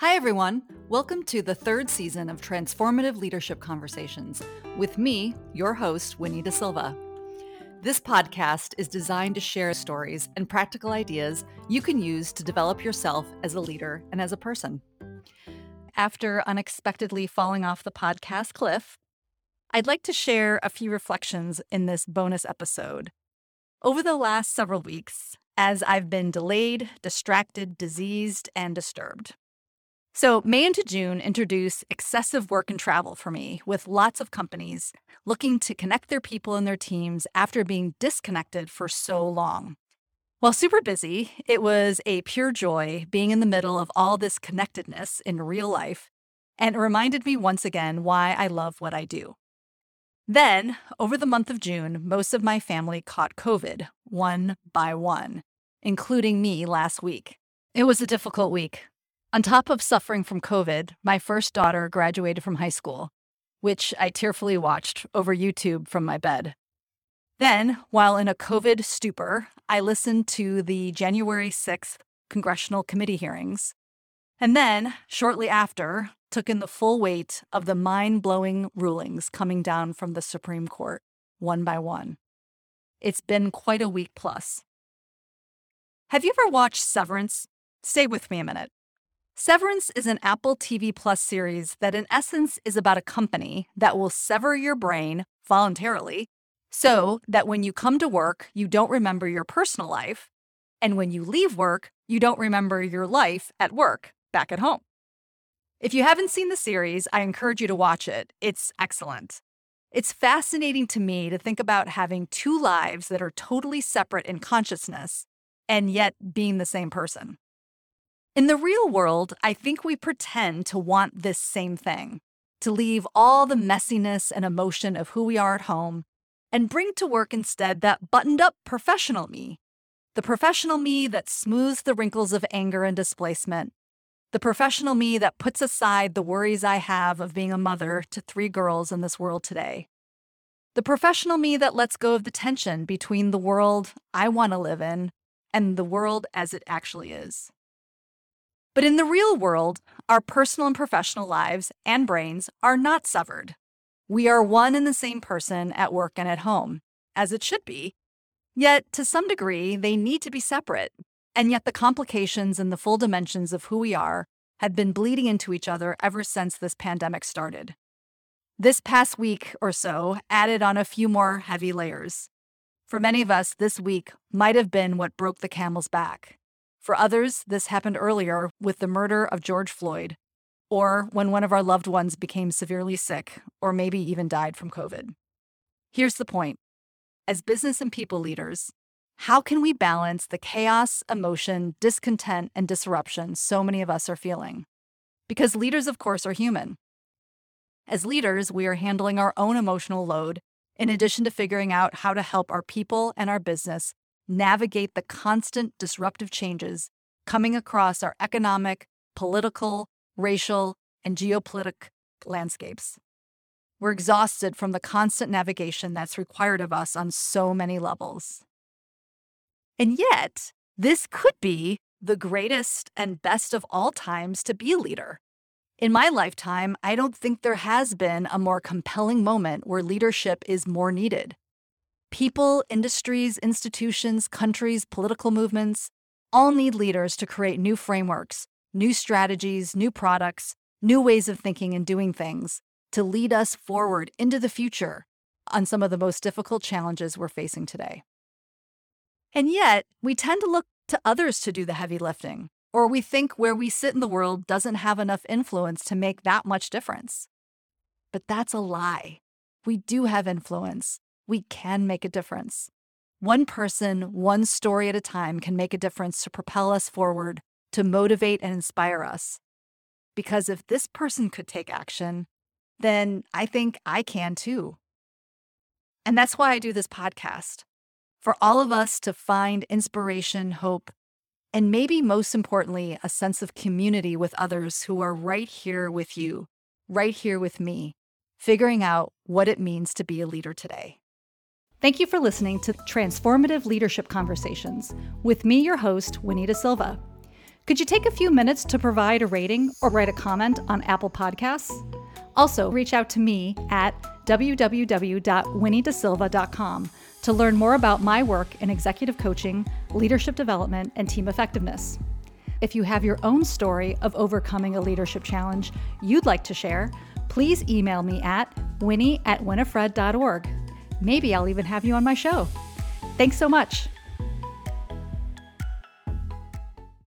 Hi, everyone. Welcome to the third season of Transformative Leadership Conversations with me, your host, Winnie Da Silva. This podcast is designed to share stories and practical ideas you can use to develop yourself as a leader and as a person. After unexpectedly falling off the podcast cliff, I'd like to share a few reflections in this bonus episode. Over the last several weeks, as I've been delayed, distracted, diseased, and disturbed. So, May into June introduce excessive work and travel for me, with lots of companies looking to connect their people and their teams after being disconnected for so long. While super busy, it was a pure joy being in the middle of all this connectedness in real life, and it reminded me once again why I love what I do. Then, over the month of June, most of my family caught COVID, one by one, including me last week. It was a difficult week, on top of suffering from COVID, my first daughter graduated from high school, which I tearfully watched over YouTube from my bed. Then, while in a COVID stupor, I listened to the January 6th congressional committee hearings. And then, shortly after, took in the full weight of the mind blowing rulings coming down from the Supreme Court, one by one. It's been quite a week plus. Have you ever watched Severance? Stay with me a minute. Severance is an Apple TV Plus series that, in essence, is about a company that will sever your brain voluntarily so that when you come to work, you don't remember your personal life. And when you leave work, you don't remember your life at work back at home. If you haven't seen the series, I encourage you to watch it. It's excellent. It's fascinating to me to think about having two lives that are totally separate in consciousness and yet being the same person. In the real world, I think we pretend to want this same thing to leave all the messiness and emotion of who we are at home and bring to work instead that buttoned up professional me. The professional me that smooths the wrinkles of anger and displacement. The professional me that puts aside the worries I have of being a mother to three girls in this world today. The professional me that lets go of the tension between the world I want to live in and the world as it actually is. But in the real world, our personal and professional lives and brains are not severed. We are one and the same person at work and at home, as it should be. Yet, to some degree, they need to be separate. And yet, the complications and the full dimensions of who we are have been bleeding into each other ever since this pandemic started. This past week or so added on a few more heavy layers. For many of us, this week might have been what broke the camel's back. For others, this happened earlier with the murder of George Floyd, or when one of our loved ones became severely sick, or maybe even died from COVID. Here's the point as business and people leaders, how can we balance the chaos, emotion, discontent, and disruption so many of us are feeling? Because leaders, of course, are human. As leaders, we are handling our own emotional load in addition to figuring out how to help our people and our business navigate the constant disruptive changes coming across our economic, political, racial, and geopolitical landscapes. We're exhausted from the constant navigation that's required of us on so many levels. And yet, this could be the greatest and best of all times to be a leader. In my lifetime, I don't think there has been a more compelling moment where leadership is more needed. People, industries, institutions, countries, political movements all need leaders to create new frameworks, new strategies, new products, new ways of thinking and doing things to lead us forward into the future on some of the most difficult challenges we're facing today. And yet, we tend to look to others to do the heavy lifting, or we think where we sit in the world doesn't have enough influence to make that much difference. But that's a lie. We do have influence we can make a difference. One person, one story at a time can make a difference to propel us forward, to motivate and inspire us. Because if this person could take action, then I think I can too. And that's why I do this podcast for all of us to find inspiration, hope, and maybe most importantly, a sense of community with others who are right here with you, right here with me, figuring out what it means to be a leader today. Thank you for listening to Transformative Leadership Conversations with me, your host, Winnie Da Silva. Could you take a few minutes to provide a rating or write a comment on Apple Podcasts? Also, reach out to me at www.winniedasilva.com to learn more about my work in executive coaching, leadership development, and team effectiveness. If you have your own story of overcoming a leadership challenge you'd like to share, please email me at winnie at winifred.org. Maybe I'll even have you on my show. Thanks so much.